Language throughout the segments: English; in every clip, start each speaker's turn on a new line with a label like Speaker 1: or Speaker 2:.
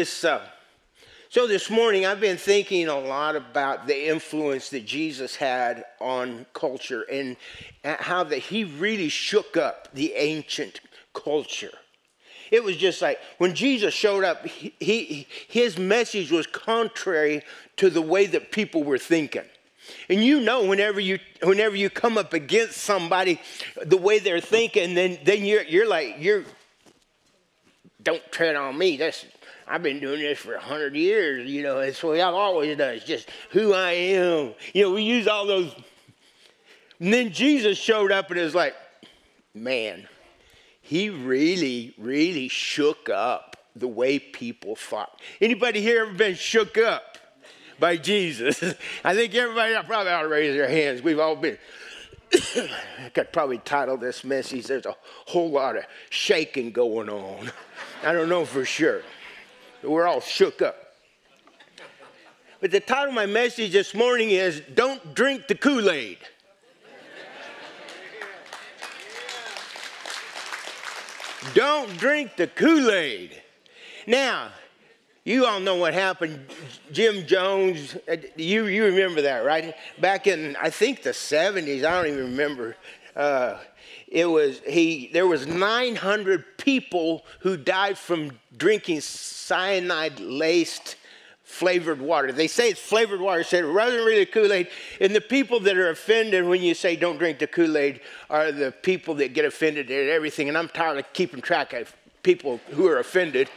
Speaker 1: this. Uh, so this morning, I've been thinking a lot about the influence that Jesus had on culture and how that he really shook up the ancient culture. It was just like when Jesus showed up, he, he, his message was contrary to the way that people were thinking. And you know, whenever you whenever you come up against somebody, the way they're thinking, then then you're you're like you're don't tread on me. That's I've been doing this for a hundred years. You know, it's what I've always done. It's just who I am. You know, we use all those. And then Jesus showed up and was like, man, he really, really shook up the way people thought. Anybody here ever been shook up by Jesus? I think everybody I probably ought to raise their hands. We've all been. I could probably title this message, There's a whole lot of shaking going on. I don't know for sure. We're all shook up. But the title of my message this morning is Don't Drink the Kool Aid. Don't drink the Kool Aid. Now, you all know what happened. Jim Jones, uh, you, you remember that, right? Back in, I think, the 70s, I don't even remember. Uh, it was he there was 900 people who died from drinking cyanide laced flavored water. They say it's flavored water said rather than really kool-aid. And the people that are offended when you say don't drink the kool-aid are the people that get offended at everything. And i'm tired of keeping track of people who are offended.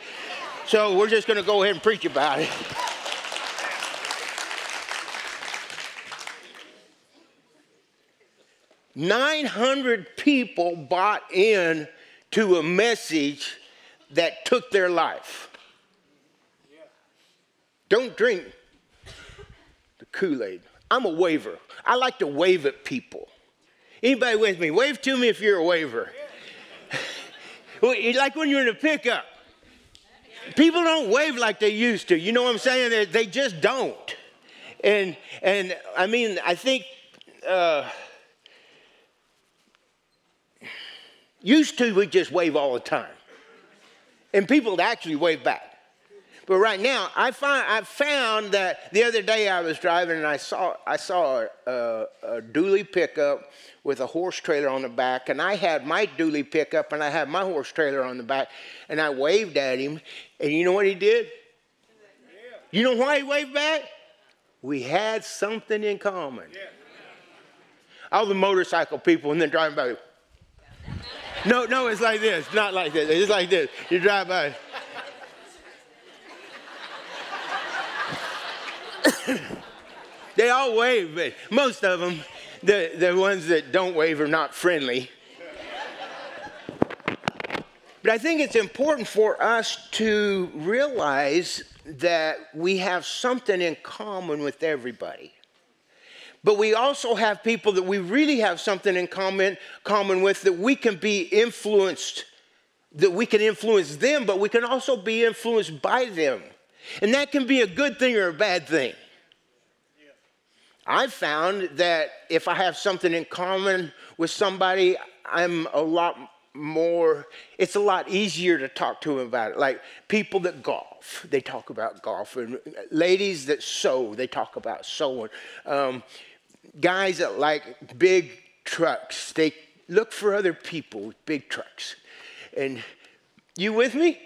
Speaker 1: So we're just going to go ahead and preach about it 900 people bought in to a message that took their life. Don't drink the Kool-Aid. I'm a waver. I like to wave at people. Anybody with me? Wave to me if you're a waver. like when you're in a pickup. People don't wave like they used to. You know what I'm saying? They, they just don't. And and I mean, I think uh, Used to, we just wave all the time. And people would actually wave back. But right now, I, find, I found that the other day I was driving and I saw, I saw a, a, a dually pickup with a horse trailer on the back, and I had my dually pickup and I had my horse trailer on the back, and I waved at him, and you know what he did? You know why he waved back? We had something in common. All the motorcycle people, and then driving by, no, no, it's like this. Not like this. It's like this. You drive by. they all wave, but most of them, the, the ones that don't wave are not friendly. But I think it's important for us to realize that we have something in common with everybody. But we also have people that we really have something in common, common with that we can be influenced, that we can influence them, but we can also be influenced by them. And that can be a good thing or a bad thing. I've found that if I have something in common with somebody, I'm a lot more, it's a lot easier to talk to them about it. Like people that golf, they talk about golf. And ladies that sew, they talk about sewing. Um, guys that like big trucks, they look for other people with big trucks. And you with me?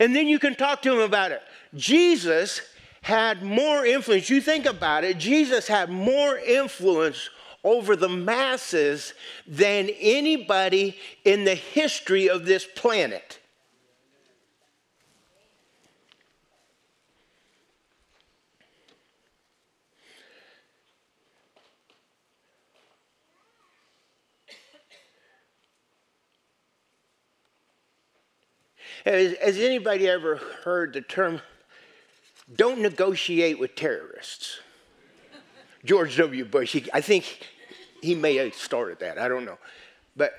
Speaker 1: And then you can talk to them about it. Jesus had more influence. You think about it, Jesus had more influence over the masses than anybody in the history of this planet. Has, has anybody ever heard the term, don't negotiate with terrorists? George W. Bush, he, I think he may have started that, I don't know. But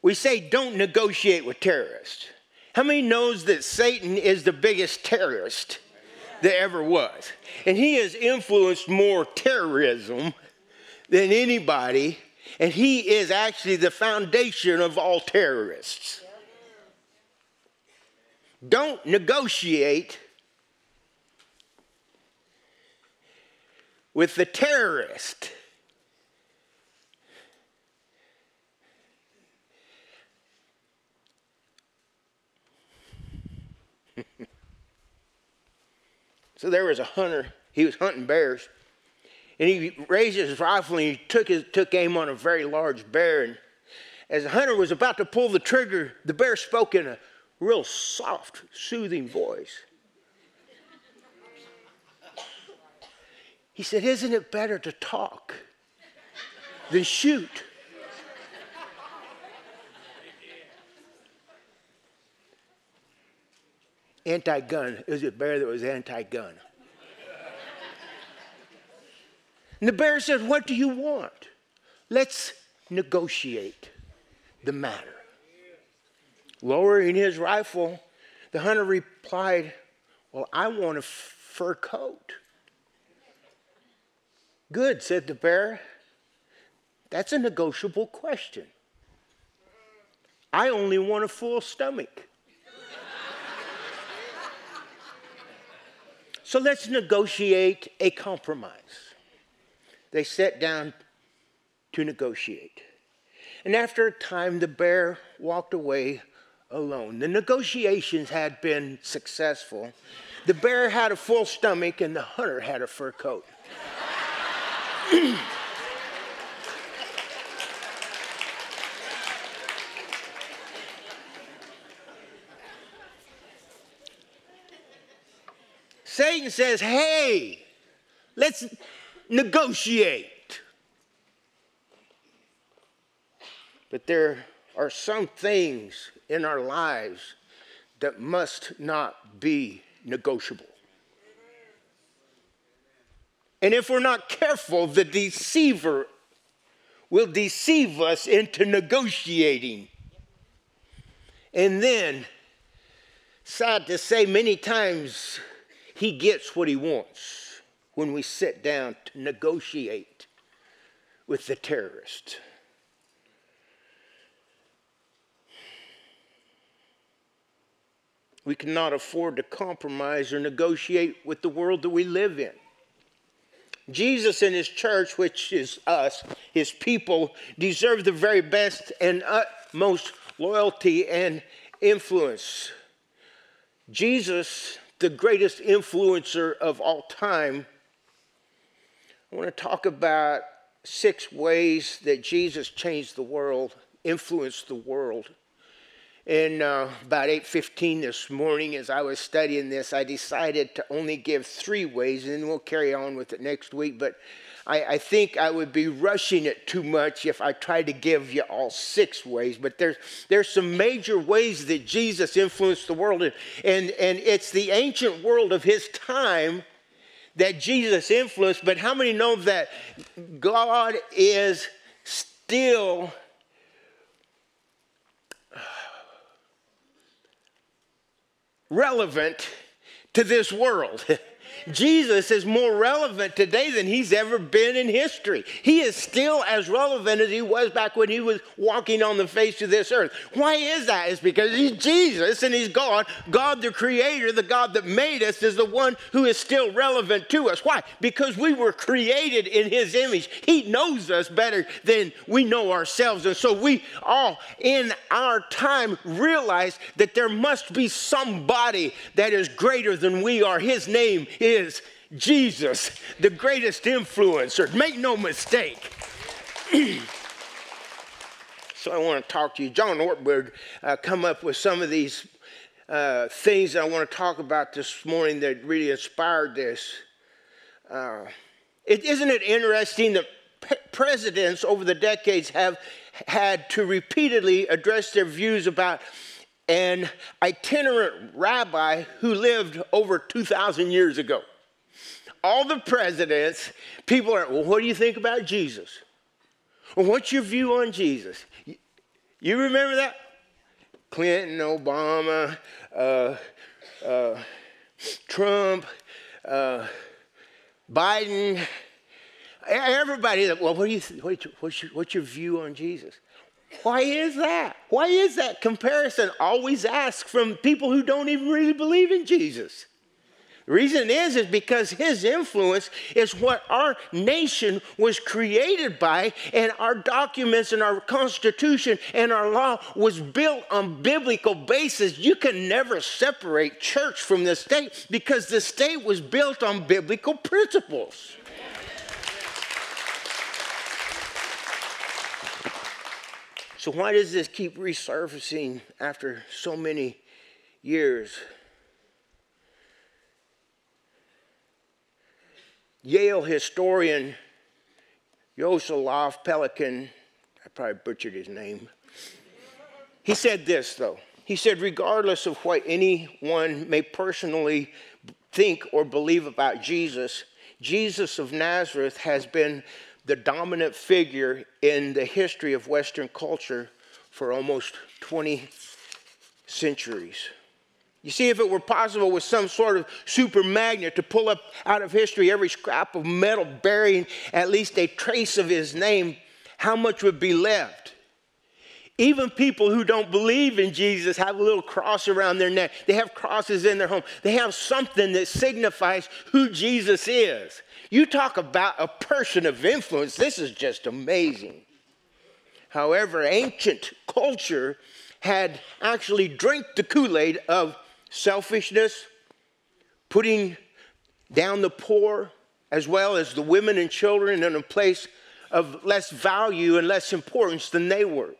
Speaker 1: we say don't negotiate with terrorists. How many knows that Satan is the biggest terrorist that ever was? And he has influenced more terrorism than anybody, and he is actually the foundation of all terrorists. Don't negotiate with the terrorist. so there was a hunter, he was hunting bears, and he raised his rifle and he took, his, took aim on a very large bear. And as the hunter was about to pull the trigger, the bear spoke in a real soft, soothing voice. He said, Isn't it better to talk than shoot? Anti gun. It was a bear that was anti gun. And the bear said, What do you want? Let's negotiate the matter. Lowering his rifle, the hunter replied, Well, I want a fur coat. Good, said the bear. That's a negotiable question. I only want a full stomach. so let's negotiate a compromise. They sat down to negotiate. And after a time, the bear walked away alone. The negotiations had been successful. The bear had a full stomach, and the hunter had a fur coat. Satan says, hey, let's negotiate. But there are some things in our lives that must not be negotiable. And if we're not careful, the deceiver will deceive us into negotiating. And then, sad to say, many times he gets what he wants when we sit down to negotiate with the terrorist. We cannot afford to compromise or negotiate with the world that we live in. Jesus and his church, which is us, his people, deserve the very best and utmost loyalty and influence. Jesus, the greatest influencer of all time, I want to talk about six ways that Jesus changed the world, influenced the world. And uh, about 8:15 this morning, as I was studying this, I decided to only give three ways, and we'll carry on with it next week. But I, I, think I would be rushing it too much if I tried to give you all six ways. But there's there's some major ways that Jesus influenced the world, and, and it's the ancient world of his time that Jesus influenced. But how many know that God is still relevant to this world. Jesus is more relevant today than he's ever been in history. He is still as relevant as he was back when he was walking on the face of this earth. Why is that? It's because he's Jesus and he's God. God, the creator, the God that made us, is the one who is still relevant to us. Why? Because we were created in his image. He knows us better than we know ourselves. And so we all in our time realize that there must be somebody that is greater than we are. His name is is Jesus, the greatest influencer. Make no mistake. so I want to talk to you. John Ortberg uh, come up with some of these uh, things I want to talk about this morning that really inspired this. Uh, it, isn't it interesting that presidents over the decades have had to repeatedly address their views about an itinerant rabbi who lived over 2,000 years ago. All the presidents, people are, well, what do you think about Jesus? Well, what's your view on Jesus? You remember that? Clinton, Obama, uh, uh, Trump, uh, Biden, everybody. Well, what do you? What's, your, what's your view on Jesus? Why is that? Why is that comparison always asked from people who don't even really believe in Jesus? The reason is is because his influence is what our nation was created by and our documents and our constitution and our law was built on biblical basis. You can never separate church from the state because the state was built on biblical principles. So why does this keep resurfacing after so many years? Yale historian Yaroslav Pelikan, I probably butchered his name. He said this, though. He said, regardless of what anyone may personally think or believe about Jesus, Jesus of Nazareth has been the dominant figure in the history of Western culture for almost 20 centuries. You see, if it were possible with some sort of super magnet to pull up out of history every scrap of metal bearing at least a trace of his name, how much would be left? Even people who don't believe in Jesus have a little cross around their neck. They have crosses in their home. They have something that signifies who Jesus is. You talk about a person of influence. This is just amazing. However, ancient culture had actually drank the Kool Aid of selfishness, putting down the poor, as well as the women and children in a place of less value and less importance than they were.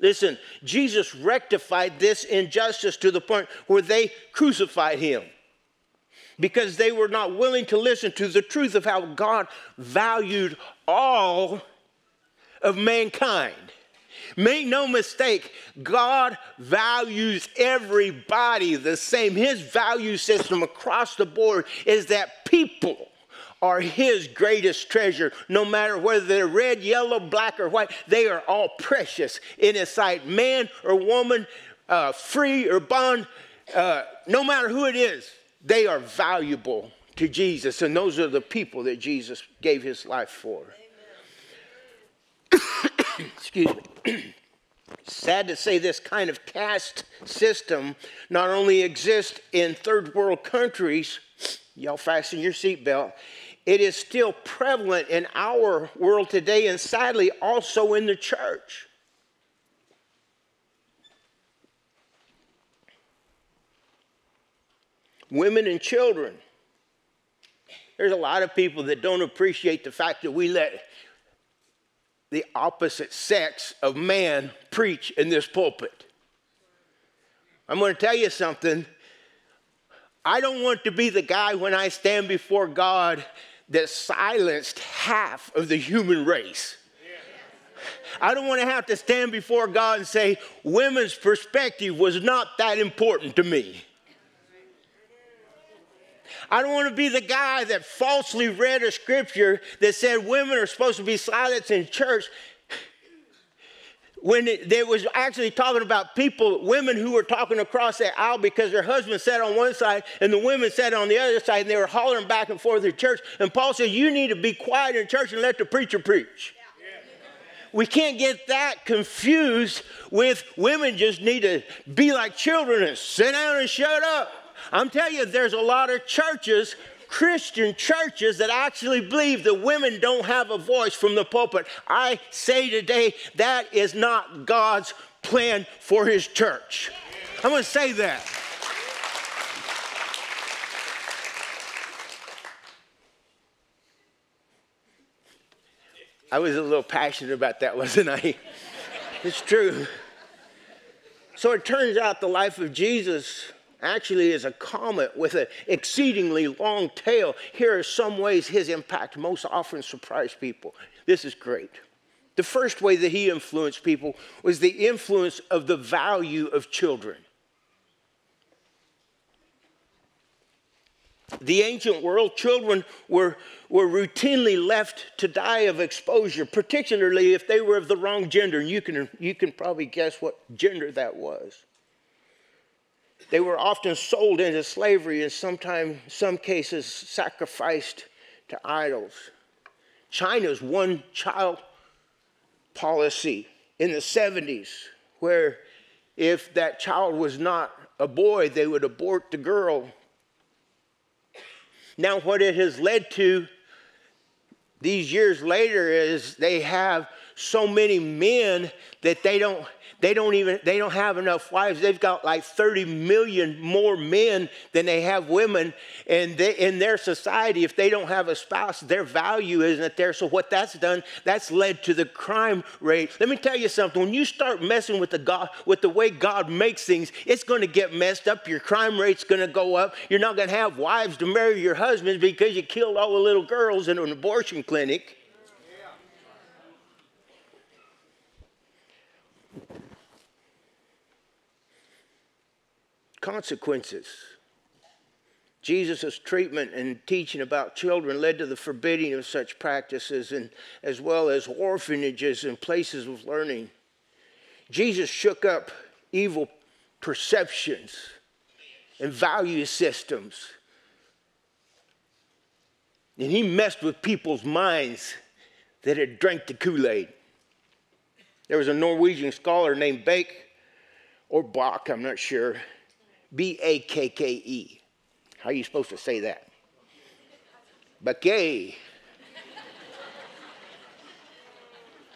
Speaker 1: Listen, Jesus rectified this injustice to the point where they crucified him because they were not willing to listen to the truth of how God valued all of mankind. Make no mistake, God values everybody the same. His value system across the board is that people are his greatest treasure. No matter whether they're red, yellow, black, or white, they are all precious in his sight. Man or woman, uh, free or bond, uh, no matter who it is, they are valuable to Jesus. And those are the people that Jesus gave his life for. Excuse me. Sad to say, this kind of caste system not only exists in third world countries, y'all fasten your seatbelt, it is still prevalent in our world today and sadly also in the church. Women and children. There's a lot of people that don't appreciate the fact that we let the opposite sex of man preach in this pulpit. I'm going to tell you something. I don't want to be the guy when I stand before God that silenced half of the human race. I don't want to have to stand before God and say, women's perspective was not that important to me. I don't want to be the guy that falsely read a scripture that said women are supposed to be silenced in church when it, they was actually talking about people, women who were talking across that aisle because their husband sat on one side and the women sat on the other side and they were hollering back and forth in church. And Paul said, You need to be quiet in church and let the preacher preach. We can't get that confused with women just need to be like children and sit down and shut up. I'm telling you, there's a lot of churches Christian churches that actually believe that women don't have a voice from the pulpit. I say today that is not God's plan for his church. I'm going to say that. I was a little passionate about that, wasn't I? it's true. So it turns out the life of Jesus actually is a comet with an exceedingly long tail. Here are some ways his impact most often surprised people. This is great. The first way that he influenced people was the influence of the value of children. The ancient world, children were, were routinely left to die of exposure, particularly if they were of the wrong gender. And you can, you can probably guess what gender that was. They were often sold into slavery and sometimes, some cases, sacrificed to idols. China's one child policy in the 70s, where if that child was not a boy, they would abort the girl Now, what it has led to these years later is they have so many men that they don't they don't even they don't have enough wives. They've got like 30 million more men than they have women. And they, in their society if they don't have a spouse their value isn't there. So what that's done that's led to the crime rate. Let me tell you something. When you start messing with the god with the way god makes things it's going to get messed up. Your crime rate's going to go up. You're not going to have wives to marry your husbands because you killed all the little girls in an abortion clinic consequences. Jesus' treatment and teaching about children led to the forbidding of such practices, and as well as orphanages and places of learning. Jesus shook up evil perceptions and value systems. And he messed with people's minds that had drank the Kool Aid. There was a Norwegian scholar named Bake, or Bach, I'm not sure. B A K K E. How are you supposed to say that? Bakke.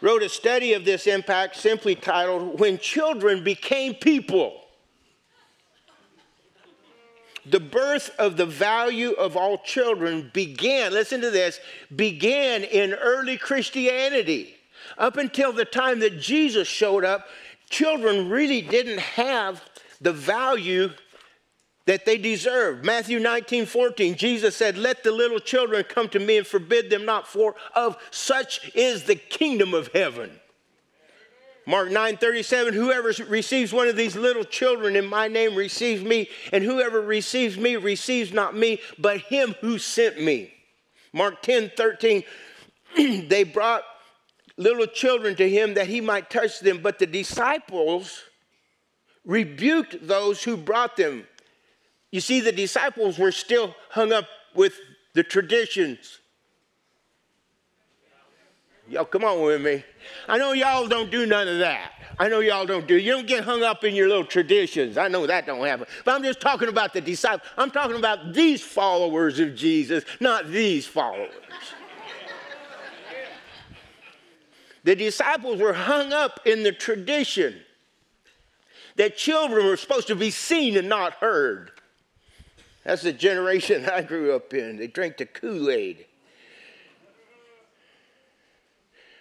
Speaker 1: Wrote a study of this impact simply titled When Children Became People. The birth of the value of all children began, listen to this, began in early Christianity. Up until the time that Jesus showed up, children really didn't have the value that they deserve. Matthew 19, 14, Jesus said, Let the little children come to me and forbid them not, for of such is the kingdom of heaven. Mark 9, 37, whoever receives one of these little children in my name receives me, and whoever receives me receives not me, but him who sent me. Mark 10, 13, they brought little children to him that he might touch them, but the disciples rebuked those who brought them. You see, the disciples were still hung up with the traditions. Y'all, come on with me. I know y'all don't do none of that. I know y'all don't do. You don't get hung up in your little traditions. I know that don't happen. But I'm just talking about the disciples. I'm talking about these followers of Jesus, not these followers. the disciples were hung up in the tradition that children were supposed to be seen and not heard. That's the generation I grew up in. They drank the Kool Aid.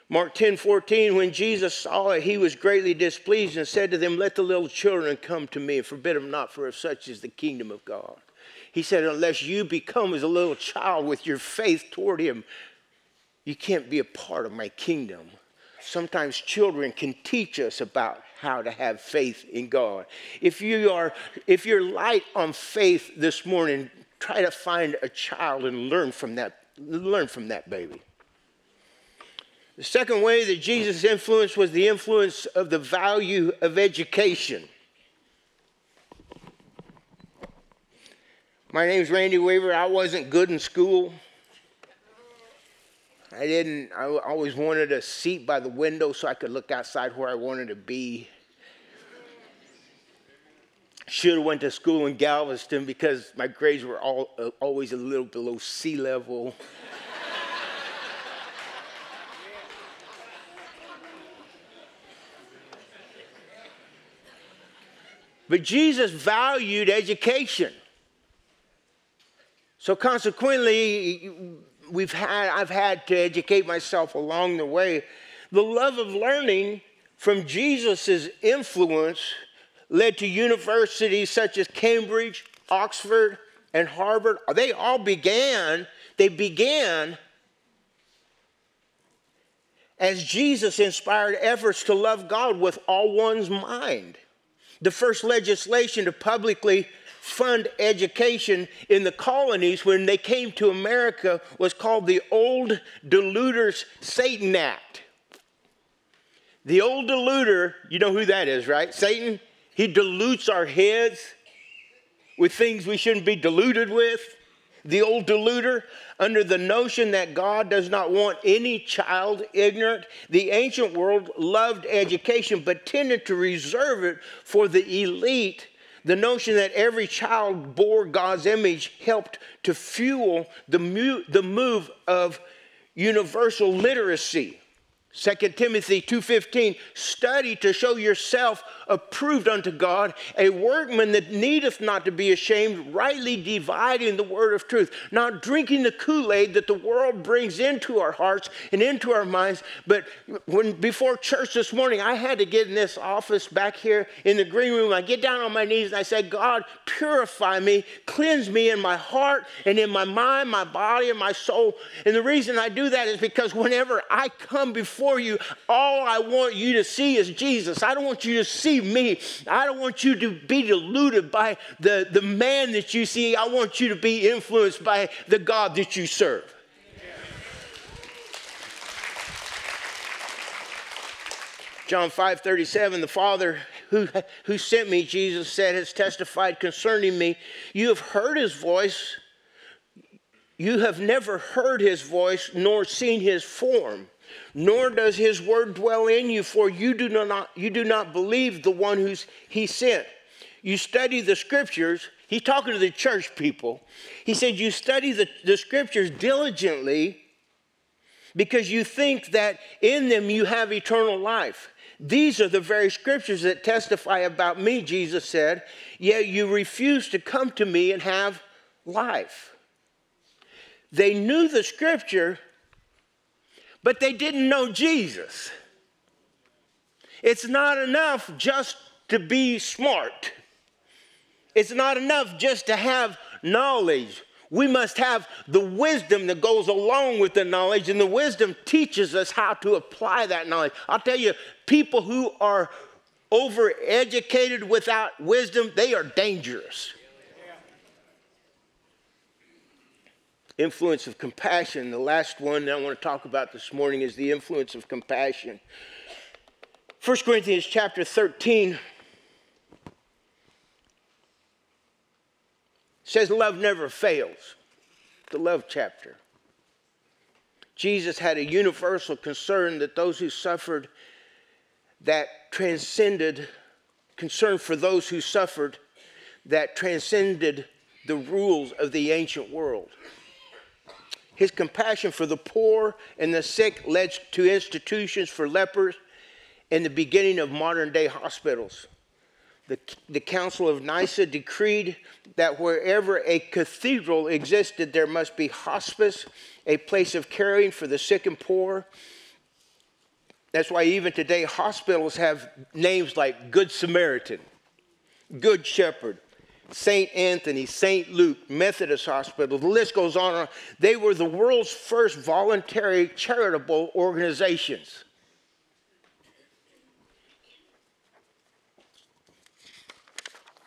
Speaker 1: Mark 10 14, when Jesus saw it, he was greatly displeased and said to them, Let the little children come to me and forbid them not, for of such is the kingdom of God. He said, Unless you become as a little child with your faith toward him, you can't be a part of my kingdom. Sometimes children can teach us about how to have faith in God. If you are if you're light on faith this morning, try to find a child and learn from that learn from that baby. The second way that Jesus influenced was the influence of the value of education. My name is Randy Weaver. I wasn't good in school. I didn't, I always wanted a seat by the window so I could look outside where I wanted to be. Should have went to school in Galveston because my grades were all, uh, always a little below sea level. but Jesus valued education. So consequently, we've had, I've had to educate myself along the way. The love of learning from Jesus' influence led to universities such as Cambridge, Oxford, and Harvard. They all began, they began as Jesus inspired efforts to love God with all one's mind. The first legislation to publicly fund education in the colonies when they came to America was called the Old Deluders Satan Act. The old deluder, you know who that is, right? Satan. He dilutes our heads with things we shouldn't be deluded with. The old deluder, under the notion that God does not want any child ignorant. The ancient world loved education but tended to reserve it for the elite The notion that every child bore God's image helped to fuel the, move of universal literacy. 2 Timothy 2:15 study to show yourself approved unto God a workman that needeth not to be ashamed rightly dividing the word of truth not drinking the kool-aid that the world brings into our hearts and into our minds. But when before church this morning I had to get in this office back here in the green room. I get down on my knees and I say God purify me cleanse me in my heart and in my mind my body and my soul. And the reason I do that is because whenever I come before before you, all I want you to see is Jesus. I don't want you to see me. I don't want you to be deluded by the, the man that you see. I want you to be influenced by the God that you serve. John 5 37, the Father who, who sent me, Jesus said, has testified concerning me. You have heard his voice. You have never heard his voice nor seen his form nor does his word dwell in you, for you do not, you do not believe the one who's he sent. You study the scriptures. He's talking to the church people. He said, You study the, the scriptures diligently because you think that in them you have eternal life. These are the very scriptures that testify about me, Jesus said, yet you refuse to come to me and have life. They knew the scripture, but they didn't know Jesus. It's not enough just to be smart. It's not enough just to have knowledge. We must have the wisdom that goes along with the knowledge, and the wisdom teaches us how to apply that knowledge. I'll tell you, people who are overeducated without wisdom, they are dangerous. Influence of compassion. The last one that I want to talk about this morning is the influence of compassion. 1 Corinthians chapter 13 says love never fails. The love chapter. Jesus had a universal concern that those who suffered that transcended concern for those who suffered that transcended the rules of the ancient world. His compassion for the poor and the sick led to institutions for lepers and the beginning of modern day hospitals. The, the Council of Nicaea decreed that wherever a cathedral existed, there must be hospice, a place of caring for the sick and poor. That's why even today hospitals have names like Good Samaritan, Good Shepherd, St. Anthony, St. Luke, Methodist Hospital, the list goes on. They were the world's first voluntary charitable organizations.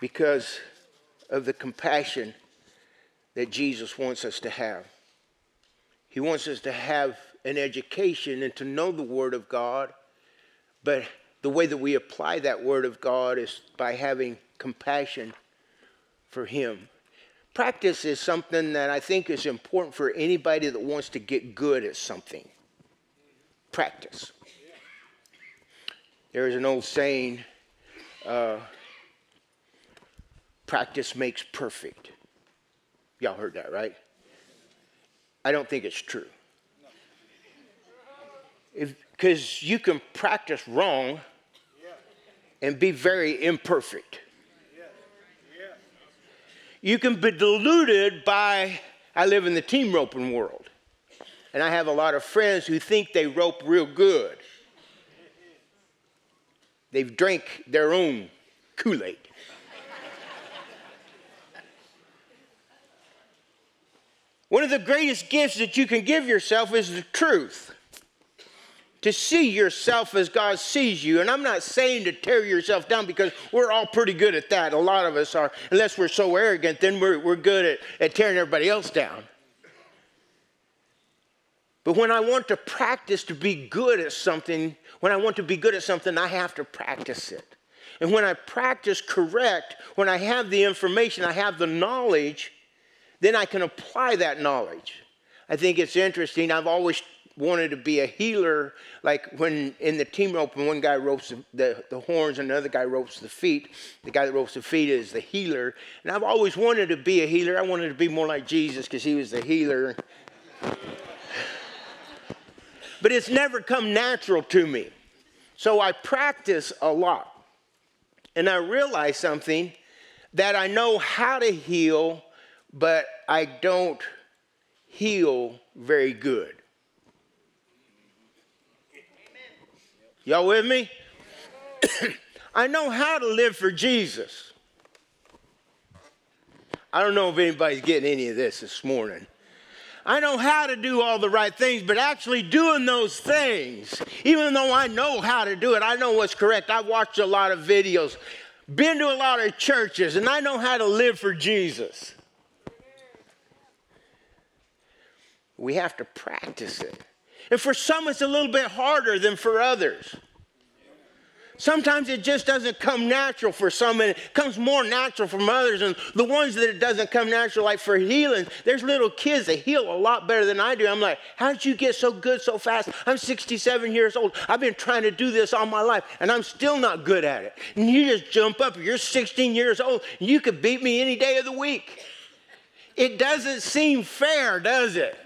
Speaker 1: Because of the compassion that Jesus wants us to have. He wants us to have an education and to know the Word of God, but the way that we apply that Word of God is by having compassion for Him. Practice is something that I think is important for anybody that wants to get good at something. Practice. There is an old saying uh, practice makes perfect. Y'all heard that, right? I don't think it's true. Because you can practice wrong and be very imperfect. You can be deluded by, I live in the team roping world. And I have a lot of friends who think they rope real good. They've drank their own Kool Aid. One of the greatest gifts that you can give yourself is the truth to see yourself as God sees you. And I'm not saying to tear yourself down because we're all pretty good at that. A lot of us are. Unless we're so arrogant, then we're, we're good at, at tearing everybody else down. But when I want to practice to be good at something, when I want to be good at something, I have to practice it. And when I practice correct, when I have the information, I have the knowledge, then I can apply that knowledge. I think it's interesting. I've always wanted to be a healer, like when in the team rope, and one guy ropes the, the, the, horns and another guy ropes the feet. The guy that ropes the feet is the heeler. And I've always wanted to be a healer. I wanted to be more like Jesus because he was the healer. but it's never come natural to me. So I practice a lot. And I realize something that I know how to heal, but I don't heal very good. Y'all with me? I know how to live for Jesus. I don't know if anybody's getting any of this this morning. I know how to do all the right things, but actually doing those things, even though I know how to do it, I know what's correct. I've watched a lot of videos, been to a lot of churches, and I know how to live for Jesus. We have to practice it. And for some, it's a little bit harder than for others. Sometimes it just doesn't come natural for some, and it comes more natural from others. And the ones that it doesn't come natural, like for heeling, there's little kids that heel a lot better than I do. I'm like, how did you get so good so fast? I'm 67 years old. I've been trying to do this all my life, and I'm still not good at it. And you just jump up. You're 16 years old. You could beat me any day of the week. It doesn't seem fair, does it?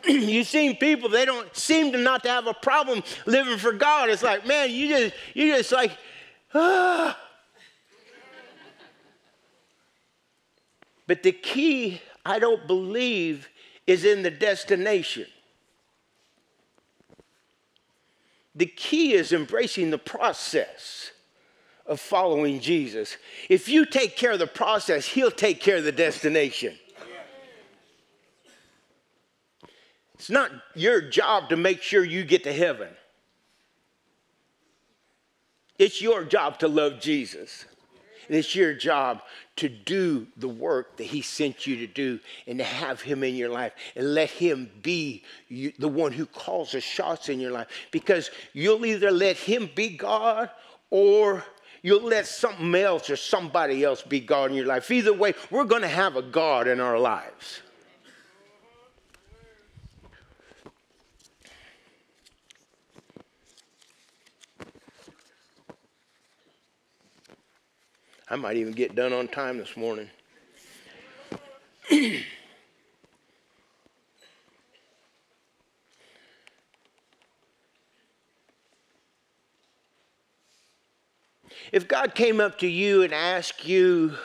Speaker 1: you've seen people they don't seem to not to have a problem living for god. It's like man you just you just like ah. but the key i don't believe is in the destination. The key is embracing the process of following jesus. If you take care of the process he'll take care of the destination It's not your job to make sure you get to heaven. It's your job to love Jesus. It's your job to do the work that He sent you to do and to have Him in your life and let Him be you, the one who calls the shots in your life. Because you'll either let Him be God or you'll let something else or somebody else be God in your life. Either way, we're going to have a God in our lives. I might even get done on time this morning. if God came up to you and asked you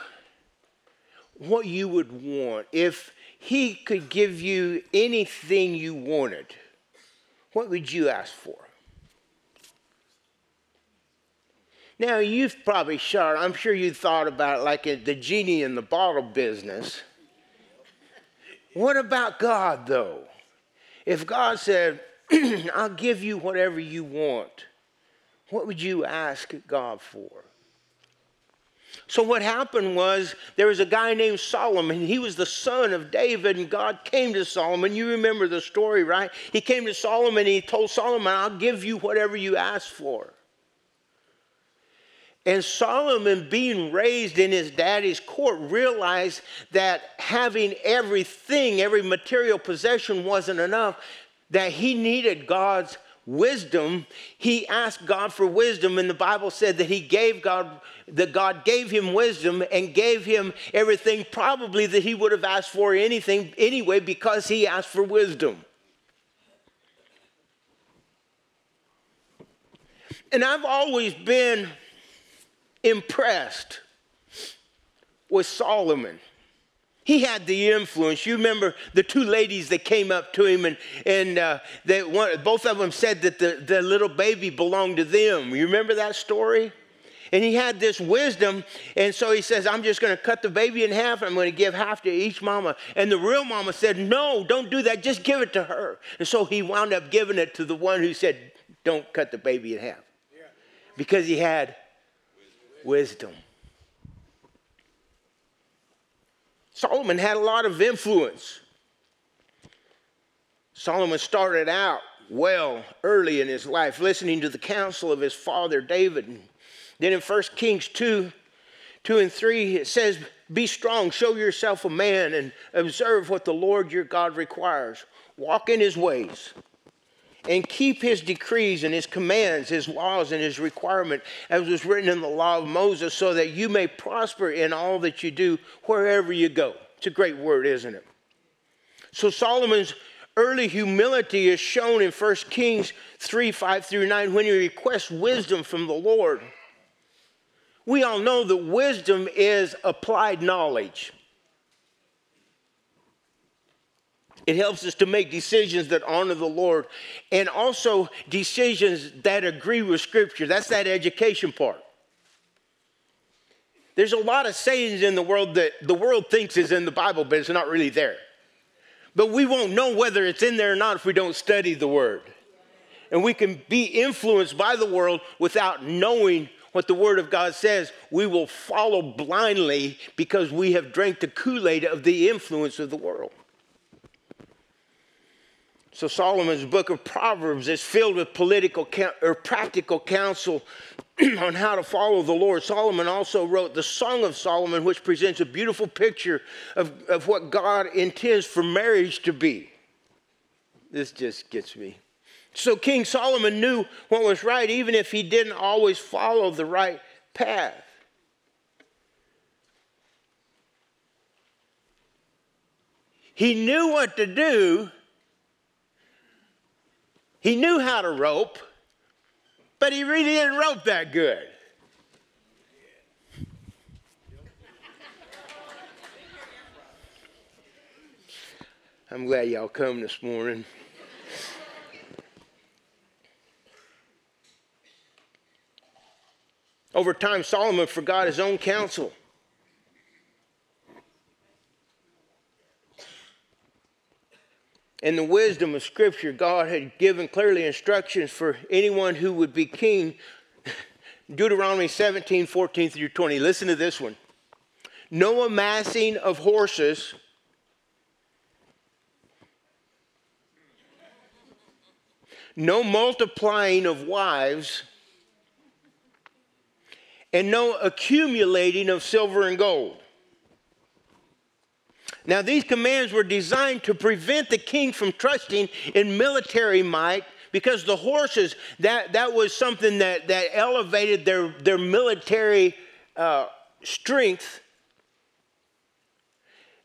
Speaker 1: what you would want, if He could give you anything you wanted, what would you ask for? Now, you've probably shot, I'm sure you thought about like the genie in the bottle business. What about God, though? If God said, I'll give you whatever you want, what would you ask God for? So, what happened was there was a guy named Solomon. He was the son of David, and God came to Solomon. You remember the story, right? He came to Solomon and he told Solomon, I'll give you whatever you ask for. And Solomon, being raised in his daddy's court, realized that having everything, every material possession wasn't enough, that he needed God's wisdom. He asked God for wisdom, and the Bible said that he gave God, that God gave him wisdom and gave him everything probably that he would have asked for anything anyway because he asked for wisdom. And I've always been impressed with Solomon. He had the influence. You remember the two ladies that came up to him, and, and uh, they, one, both of them said that the, the little baby belonged to them. You remember that story? And he had this wisdom, and so he says, I'm just going to cut the baby in half, and I'm going to give half to each mama. And the real mama said, No, don't do that, just give it to her. And so he wound up giving it to the one who said, Don't cut the baby in half. Because he had wisdom. Solomon had a lot of influence. Solomon started out well early in his life, listening to the counsel of his father David. Then in 1 Kings 2 2 and 3, it says, Be strong, show yourself a man, and observe what the Lord your God requires. Walk in his ways, and keep his decrees and his commands, his laws and his requirement, as was written in the law of Moses, so that you may prosper in all that you do wherever you go. It's a great word, isn't it? So Solomon's early humility is shown in 1 Kings 3 5 through 9 when he requests wisdom from the Lord. We all know that wisdom is applied knowledge. It helps us to make decisions that honor the Lord and also decisions that agree with Scripture. That's that education part. There's a lot of sayings in the world that the world thinks is in the Bible, but it's not really there. But we won't know whether it's in there or not if we don't study the Word. And we can be influenced by the world without knowing what the Word of God says. We will follow blindly because we have drank the Kool Aid of the influence of the world. So Solomon's book of Proverbs is filled with political or practical counsel on how to follow the Lord. Solomon also wrote the Song of Solomon, which presents a beautiful picture of, of what God intends for marriage to be. This just gets me. So King Solomon knew what was right, even if he didn't always follow the right path. He knew what to do he knew how to rope, but he really didn't rope that good. I'm glad y'all come this morning. Over time, Solomon forgot his own counsel. In the wisdom of Scripture, God had given clearly instructions for anyone who would be king. Deuteronomy 17, 14 through 20. Listen to this one. No amassing of horses. No multiplying of wives. And no accumulating of silver and gold. Now, these commands were designed to prevent the king from trusting in military might because the horses, that, that was something that, that elevated their, their military uh, strength.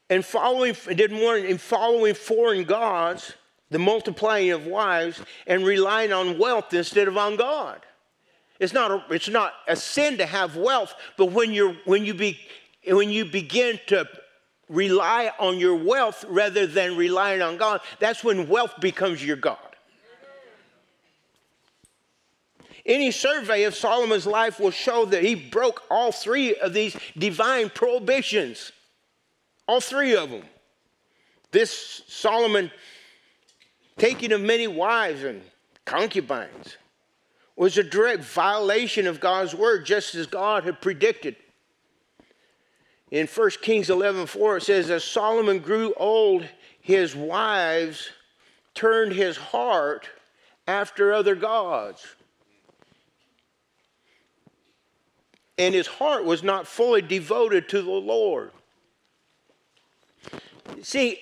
Speaker 1: And following, didn't in following foreign gods, the multiplying of wives, and relying on wealth instead of on God. It's not a, it's not a sin to have wealth, but when, you're, when, you be, when you begin to rely on your wealth rather than relying on God, that's when wealth becomes your God. Any survey of Solomon's life will show that he broke all three of these divine prohibitions. All three of them. This Solomon, taking of many wives and concubines, was a direct violation of God's word, just as God had predicted. In 1 Kings 11 4, it says, As Solomon grew old, his wives turned his heart after other gods. And his heart was not fully devoted to the Lord. See,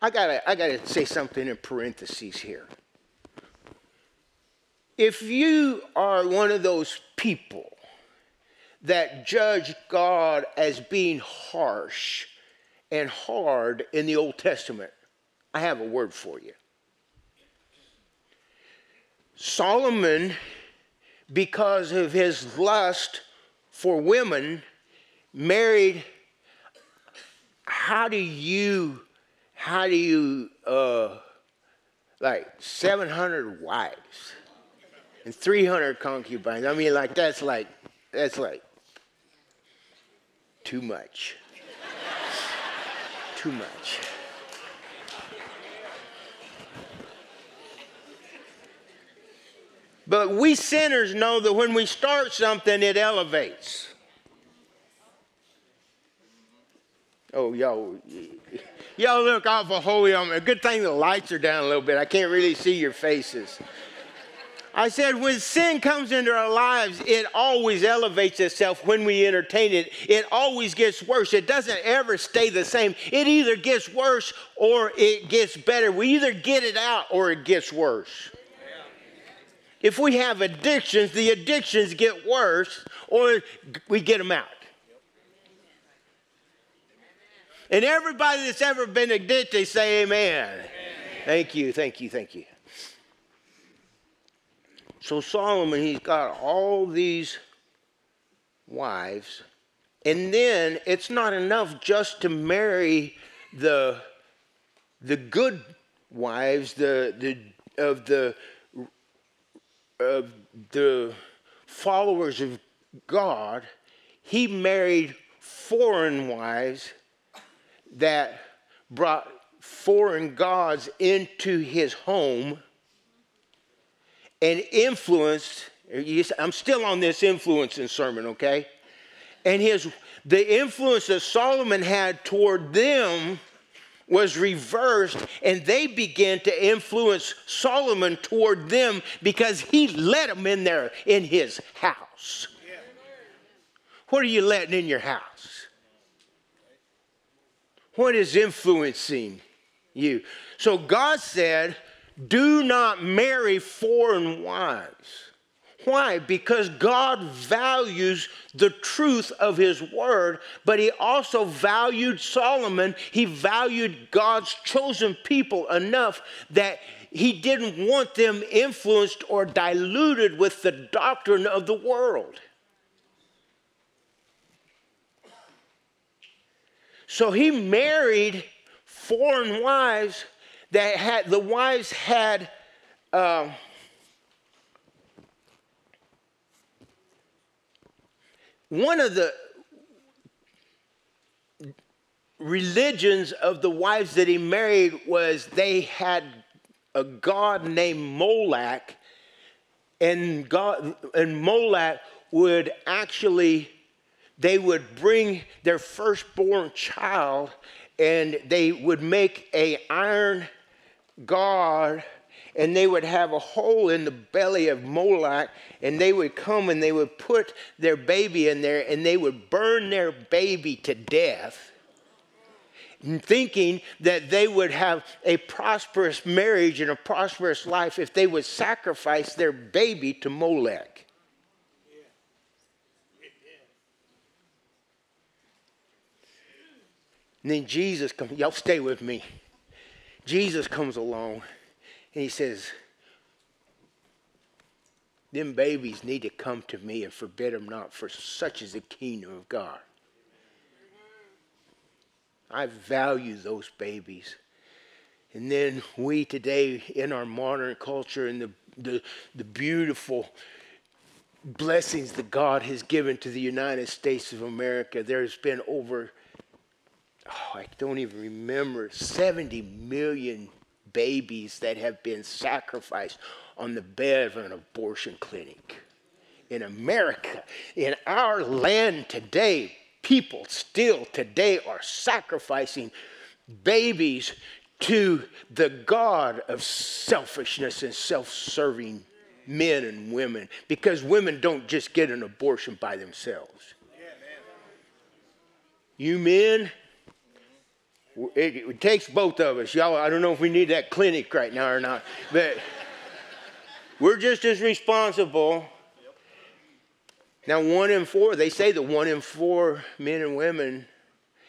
Speaker 1: I gotta, I gotta say something in parentheses here. If you are one of those people that judge God as being harsh and hard in the Old Testament, I have a word for you. Solomon, because of his lust for women, married. How do you, how do you, uh, like 700 wives and 300 concubines? I mean, like, that's like, that's like too much. Too much. But we sinners know that when we start something, it elevates. Oh, y'all, y'all look awful holy on me. Good thing the lights are down a little bit. I can't really see your faces. I said, when sin comes into our lives, it always elevates itself when we entertain it. It always gets worse. It doesn't ever stay the same. It either gets worse or it gets better. We either get it out or it gets worse. If we have addictions, the addictions get worse or we get them out. And everybody that's ever been addicted, say amen. amen. Thank you, thank you, thank you. So Solomon, he's got all these wives. And then it's not enough just to marry the, the good wives, the, the, of the, of the followers of God. He married foreign wives that brought foreign gods into his home and influenced. I'm still on this influencing sermon, okay? And his the influence that Solomon had toward them was reversed, and they began to influence Solomon toward them because he let them in there in his house. What are you letting in your house? What is influencing you? So God said, Do not marry foreign wives. Why? Because God values the truth of his word, but he also valued Solomon. He valued God's chosen people enough that he didn't want them influenced or diluted with the doctrine of the world. So he married foreign wives that had, the wives had. Uh, one of the religions of the wives that he married was they had a god named Molech, and God and Molech would actually they would bring their firstborn child and they would make a iron god and they would have a hole in the belly of Moloch, and they would come and they would put their baby in there and they would burn their baby to death thinking that they would have a prosperous marriage and a prosperous life if they would sacrifice their baby to Molech. And then Jesus comes, y'all stay with me. Jesus comes along and he says, Them babies need to come to me and forbid them not, for such is the kingdom of God. I value those babies. And then we today, in our modern culture and the, the, the beautiful blessings that God has given to the United States of America, there's been over oh, I don't even remember, 70 million babies that have been sacrificed on the bed of an abortion clinic. In America, in our land today, people still today are sacrificing babies to the God of selfishness and self serving men and women because women don't just get an abortion by themselves. You men, it, it, takes both of us. Y'all, I don't know if we need that clinic right now or not, but we're just as responsible. Now, one in four, they say that one in four men and women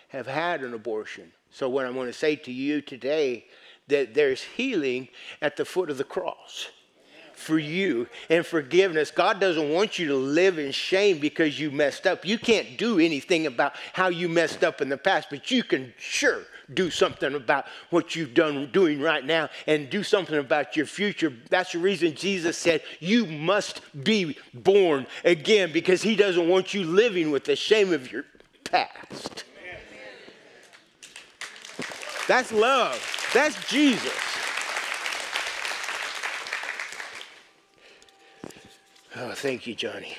Speaker 1: have had an abortion. So, what I'm going to say to you today that there's healing at the foot of the cross for you and forgiveness. God doesn't want you to live in shame because you messed up. You can't do anything about how you messed up in the past, but you can sure do something about what you've done doing right now and do something about your future. That's the reason Jesus said you must be born again because he doesn't want you living with the shame of your past. That's love. That's Jesus. Oh, thank you, Johnny.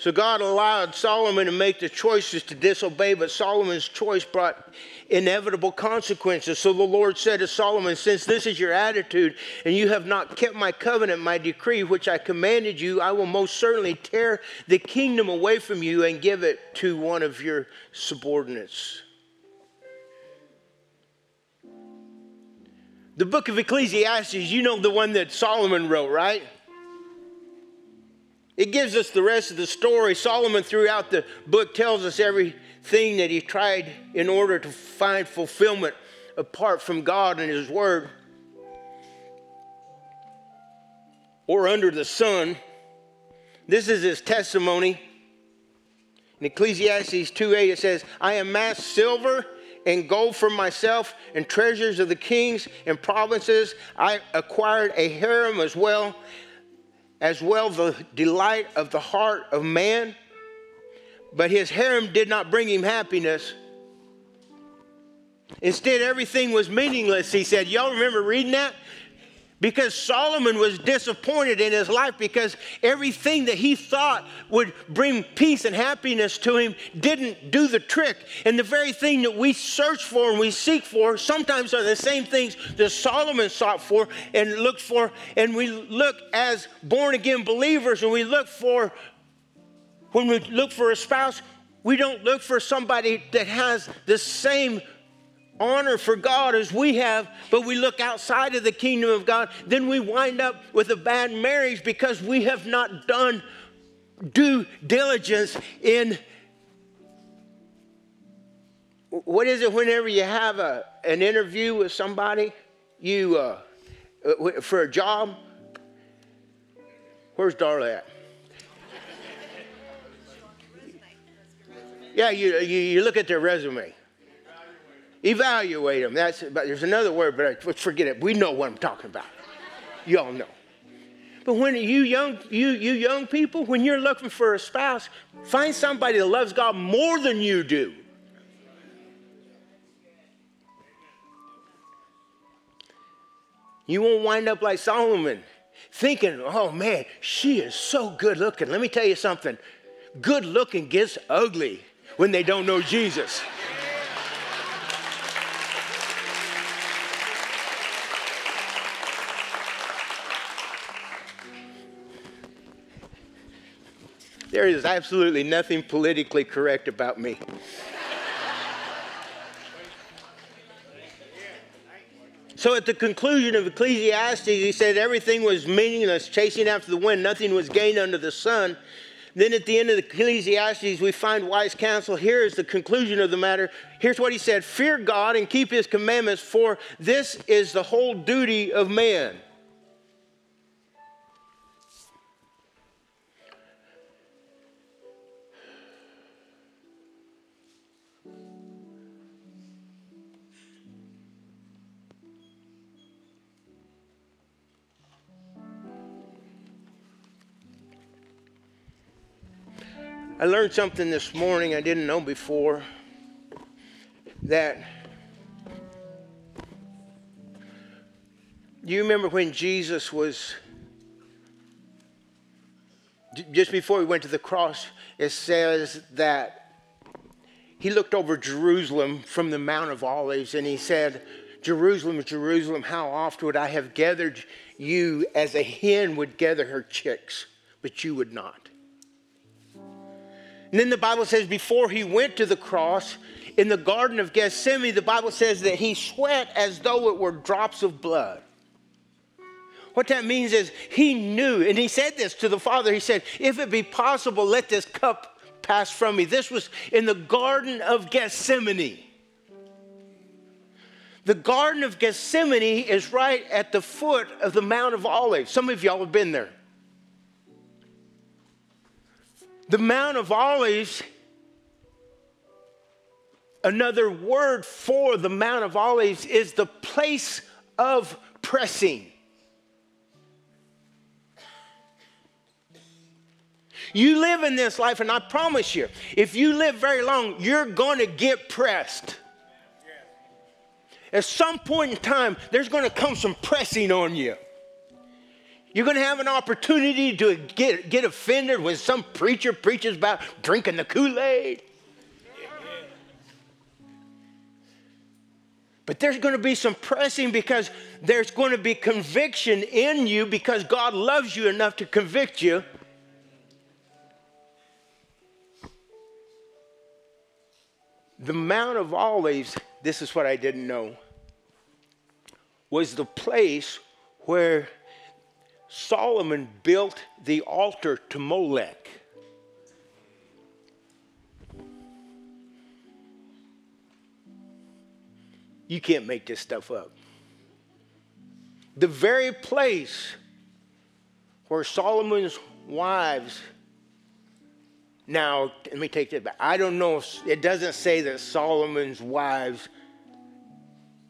Speaker 1: So God allowed Solomon to make the choices to disobey, but Solomon's choice brought inevitable consequences. So the Lord said to Solomon, Since this is your attitude, and you have not kept my covenant, my decree, which I commanded you, I will most certainly tear the kingdom away from you and give it to one of your subordinates. The book of Ecclesiastes, you know the one that Solomon wrote, right? It gives us the rest of the story. Solomon, throughout the book, tells us everything that he tried in order to find fulfillment apart from God and His Word or under the sun. This is his testimony. In Ecclesiastes 2 8, it says, I amassed silver and gold for myself and treasures of the kings and provinces. I acquired a harem as well, as well the delight of the heart of man. But his harem did not bring him happiness. Instead, everything was meaningless, he said. Y'all remember reading that? Because Solomon was disappointed in his life because everything that he thought would bring peace and happiness to him didn't do the trick. And the very thing that we search for and we seek for sometimes are the same things that Solomon sought for and looked for. And we look as born again believers and we look for, when we look for a spouse, we don't look for somebody that has the same honor for God as we have, but we look outside of the kingdom of God, then we wind up with a bad marriage because we have not done due diligence in what is it whenever you have a, an interview with somebody you uh, uh for a job? Where's darla at? Yeah you, you, you look at their resume Evaluate them. That's, but there's another word, but I, forget it. We know what I'm talking about. You all know. But when you young, you, you young people, when you're looking for a spouse, find somebody that loves God more than you do. You won't wind up like Solomon, thinking, oh man, she is so good looking. Let me tell you something good looking gets ugly when they don't know Jesus. There is absolutely nothing politically correct about me. So at the conclusion of Ecclesiastes, he said everything was meaningless, chasing after the wind, nothing was gained under the sun. Then at the end of Ecclesiastes, we find wise counsel. Here is the conclusion of the matter. Here's what he said Fear God and keep his commandments, for this is the whole duty of man. I learned something this morning I didn't know before that you remember when Jesus was just before he went to the cross it says that he looked over Jerusalem from the Mount of Olives and he said Jerusalem Jerusalem how oft would I have gathered you as a hen would gather her chicks but you would not and then the Bible says, before he went to the cross in the Garden of Gethsemane, the Bible says that he sweat as though it were drops of blood. What that means is he knew, and he said this to the Father. He said, If it be possible, let this cup pass from me. This was in the Garden of Gethsemane. The Garden of Gethsemane is right at the foot of the Mount of Olives. Some of y'all have been there. The Mount of Olives, another word for the Mount of Olives is the place of pressing. You live in this life, and I promise you, if you live very long, you're going to get pressed. At some point in time, there's going to come some pressing on you. You're going to have an opportunity to get, get offended when some preacher preaches about drinking the Kool Aid. But there's going to be some pressing because there's going to be conviction in you because God loves you enough to convict you. The Mount of Olives, this is what I didn't know, was the place where Solomon built the altar to Molech. You can't make this stuff up. The very place where Solomon's wives now, let me take that back. I don't know if it doesn't say that Solomon's wives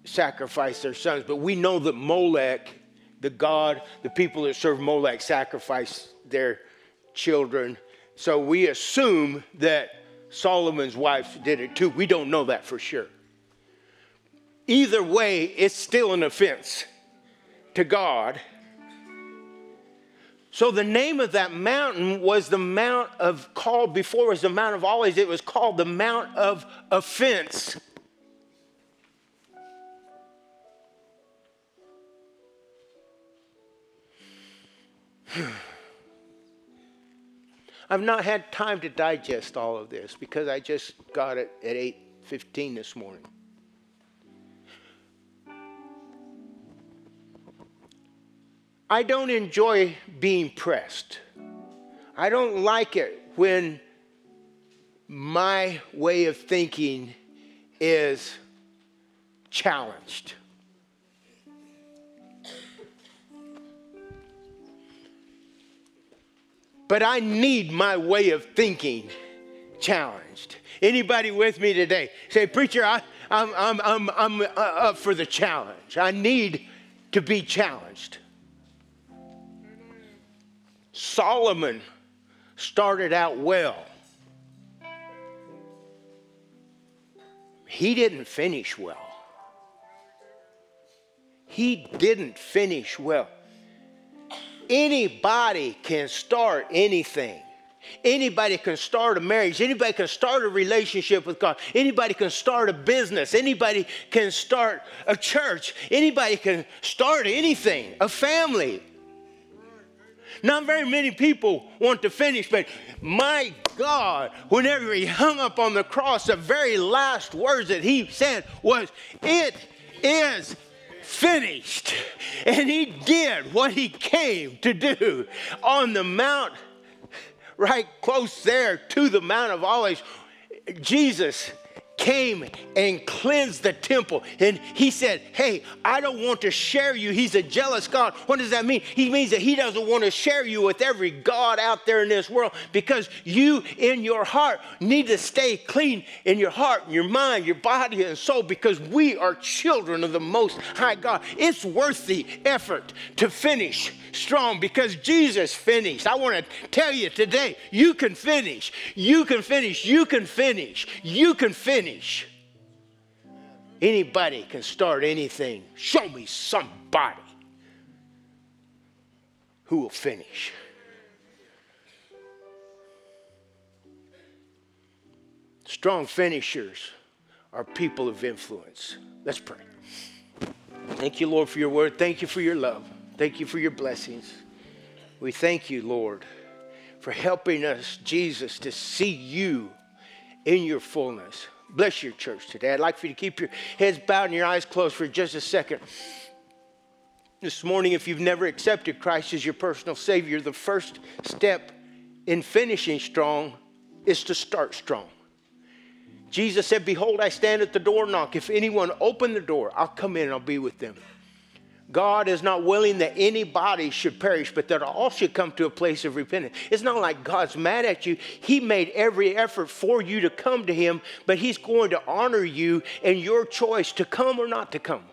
Speaker 1: sacrificed their sons, but we know that Molech, the god, the people that serve Molech sacrificed their children. So we assume that Solomon's wife did it too. We don't know that for sure. Either way, it's still an offense to God so the name of that mountain was the Mount of called before was the Mount of Olives. It was called the Mount of Offense. I've not had time to digest all of this because I just got it at 8:15 this morning. I don't enjoy being pressed. I don't like it when my way of thinking is challenged. But I need my way of thinking challenged. Anybody with me today? Say, preacher, I, am I'm, I'm, I'm, I'm uh, up for the challenge. I need to be challenged. Solomon started out well. He didn't finish well. He didn't finish well. Anybody can start anything. Anybody can start a marriage. Anybody can start a relationship with God. Anybody can start a business. Anybody can start a church. Anybody can start anything, a family. Not very many people want to finish, but my God, whenever he hung up on the cross, the very last words that he said was, It is finished. And he did what he came to do on the mount, right close there to the Mount of Olives. Jesus came and cleansed the temple. And he said, Hey, I don't want to share you. He's a jealous God. What does that mean? He means that he doesn't want to share you with every God out there in this world because you in your heart need to stay clean in your heart, your mind, your body, and soul because we are children of the Most High God. It's worth the effort to finish strong because Jesus finished. I want to tell you today, you can finish. You can finish. You can finish. You can finish finish. Anybody can start anything. Show me somebody who will finish. Strong finishers are people of influence. Let's pray. Thank you, Lord, for your word. Thank you for your love. Thank you for your blessings. We thank you, Lord, for helping us, Jesus, to see you in your fullness bless your church today. I'd like for you to keep your heads bowed and your eyes closed for just a second. This morning, if you've never accepted Christ as your personal Savior, the first step in finishing strong is to start strong. Jesus said, Behold, I stand at the door knock. If anyone open the door, I'll come in and I'll be with them. God is not willing that anybody should perish, but that all should come to a place of repentance. It's not like God's mad at you. He made every effort for you to come to Him, but He's going to honor you and your choice to come or not to come.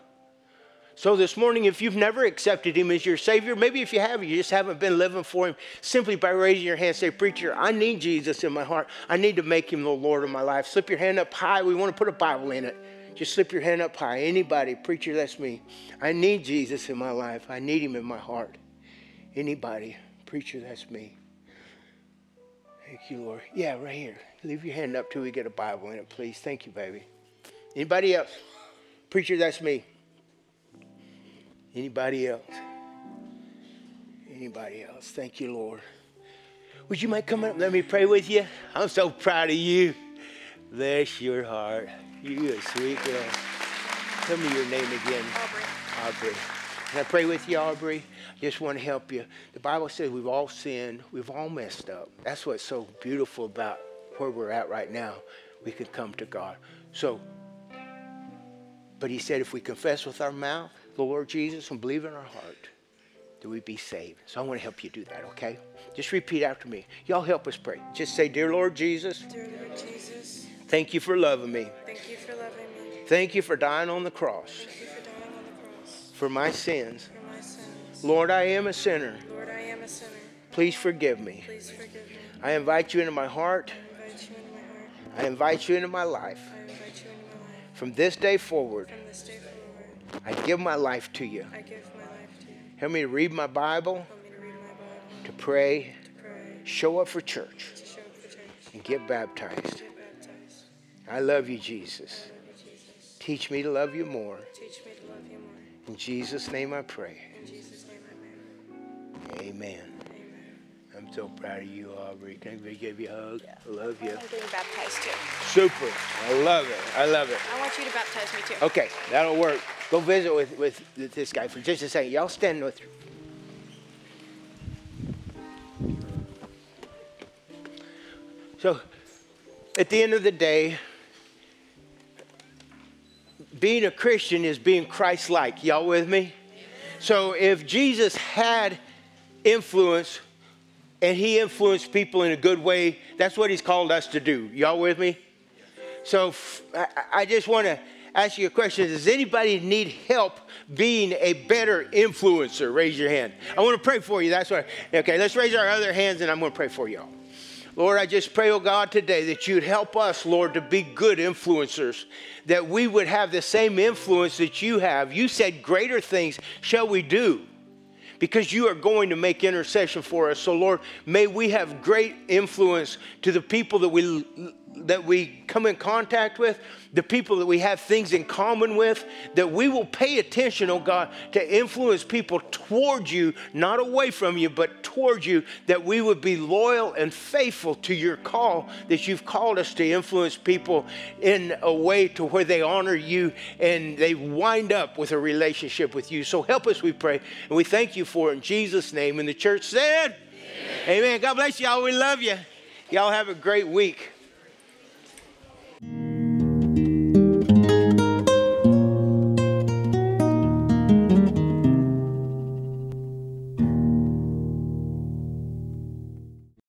Speaker 1: So, this morning, if you've never accepted Him as your Savior, maybe if you have, you just haven't been living for Him, simply by raising your hand, say, Preacher, I need Jesus in my heart. I need to make Him the Lord of my life. Slip your hand up high. We want to put a Bible in it. Just slip your hand up high. Anybody, preacher, that's me. I need Jesus in my life. I need him in my heart. Anybody, preacher, that's me. Thank you, Lord. Yeah, right here. Leave your hand up till we get a Bible in it, please. Thank you, baby. Anybody else? Preacher, that's me. Anybody else? Anybody else? Thank you, Lord. Would you mind coming up? Let me pray with you. I'm so proud of you. Bless your heart. You a sweet girl. Tell me your name again.
Speaker 2: Aubrey.
Speaker 1: Aubrey. Can I pray with you, Aubrey? I just want to help you. The Bible says we've all sinned, we've all messed up. That's what's so beautiful about where we're at right now. We can come to God. So, but he said if we confess with our mouth the Lord Jesus and believe in our heart, that we be saved. So I want to help you do that, okay? Just repeat after me. Y'all help us pray. Just say, Dear Lord Jesus.
Speaker 2: Dear Lord Jesus.
Speaker 1: Thank you for loving me.
Speaker 2: Thank you for loving me.
Speaker 1: Thank you for dying on the cross.
Speaker 2: Thank you for dying on the cross.
Speaker 1: For my sins.
Speaker 2: For my sins.
Speaker 1: Lord, I am a sinner.
Speaker 2: Lord, I am a sinner.
Speaker 1: Please forgive me.
Speaker 2: Please forgive me.
Speaker 1: I invite you into my heart.
Speaker 2: I invite you into my heart.
Speaker 1: I invite you into my life.
Speaker 2: I invite you into my life.
Speaker 1: From this day forward,
Speaker 2: From this day forward,
Speaker 1: I give my life to you.
Speaker 2: I give my life to you.
Speaker 1: Help me to read my Bible,
Speaker 2: Help me to read my Bible,
Speaker 1: to pray,
Speaker 2: to pray,
Speaker 1: show up for church,
Speaker 2: to show up for church,
Speaker 1: and get baptized. I love you, Jesus.
Speaker 2: I love you, Jesus.
Speaker 1: Teach me to love you more.
Speaker 2: Teach me to love you more.
Speaker 1: In Jesus' name I pray.
Speaker 2: In Jesus' name I pray.
Speaker 1: Amen.
Speaker 2: Amen.
Speaker 1: I'm so proud of you, Aubrey. Can I give you a hug? I love you.
Speaker 3: I'm getting baptized too.
Speaker 1: Super. I love it. I love it.
Speaker 3: I want you to baptize me too.
Speaker 1: Okay, that'll work. Go visit with, with this guy for just a second. Y'all stand with So, at the end of the day, being a Christian is being Christ like. Y'all with me? So, if Jesus had influence and he influenced people in a good way, that's what he's called us to do. Y'all with me? So, I, I just want to ask you a question. Does anybody need help being a better influencer? Raise your hand. I want to pray for you. That's why. Okay, let's raise our other hands and I'm going to pray for y'all. Lord, I just pray, oh God, today that you'd help us, Lord, to be good influencers, that we would have the same influence that you have. You said, Greater things shall we do because you are going to make intercession for us. So, Lord, may we have great influence to the people that we that we come in contact with, the people that we have things in common with, that we will pay attention, oh God, to influence people toward you, not away from you, but toward you, that we would be loyal and faithful to your call that you've called us to influence people in a way to where they honor you and they wind up with a relationship with you. So help us, we pray, and we thank you for it in Jesus' name. And the church said, Amen. Amen. God bless y'all. We love you. Y'all have a great week. Bye.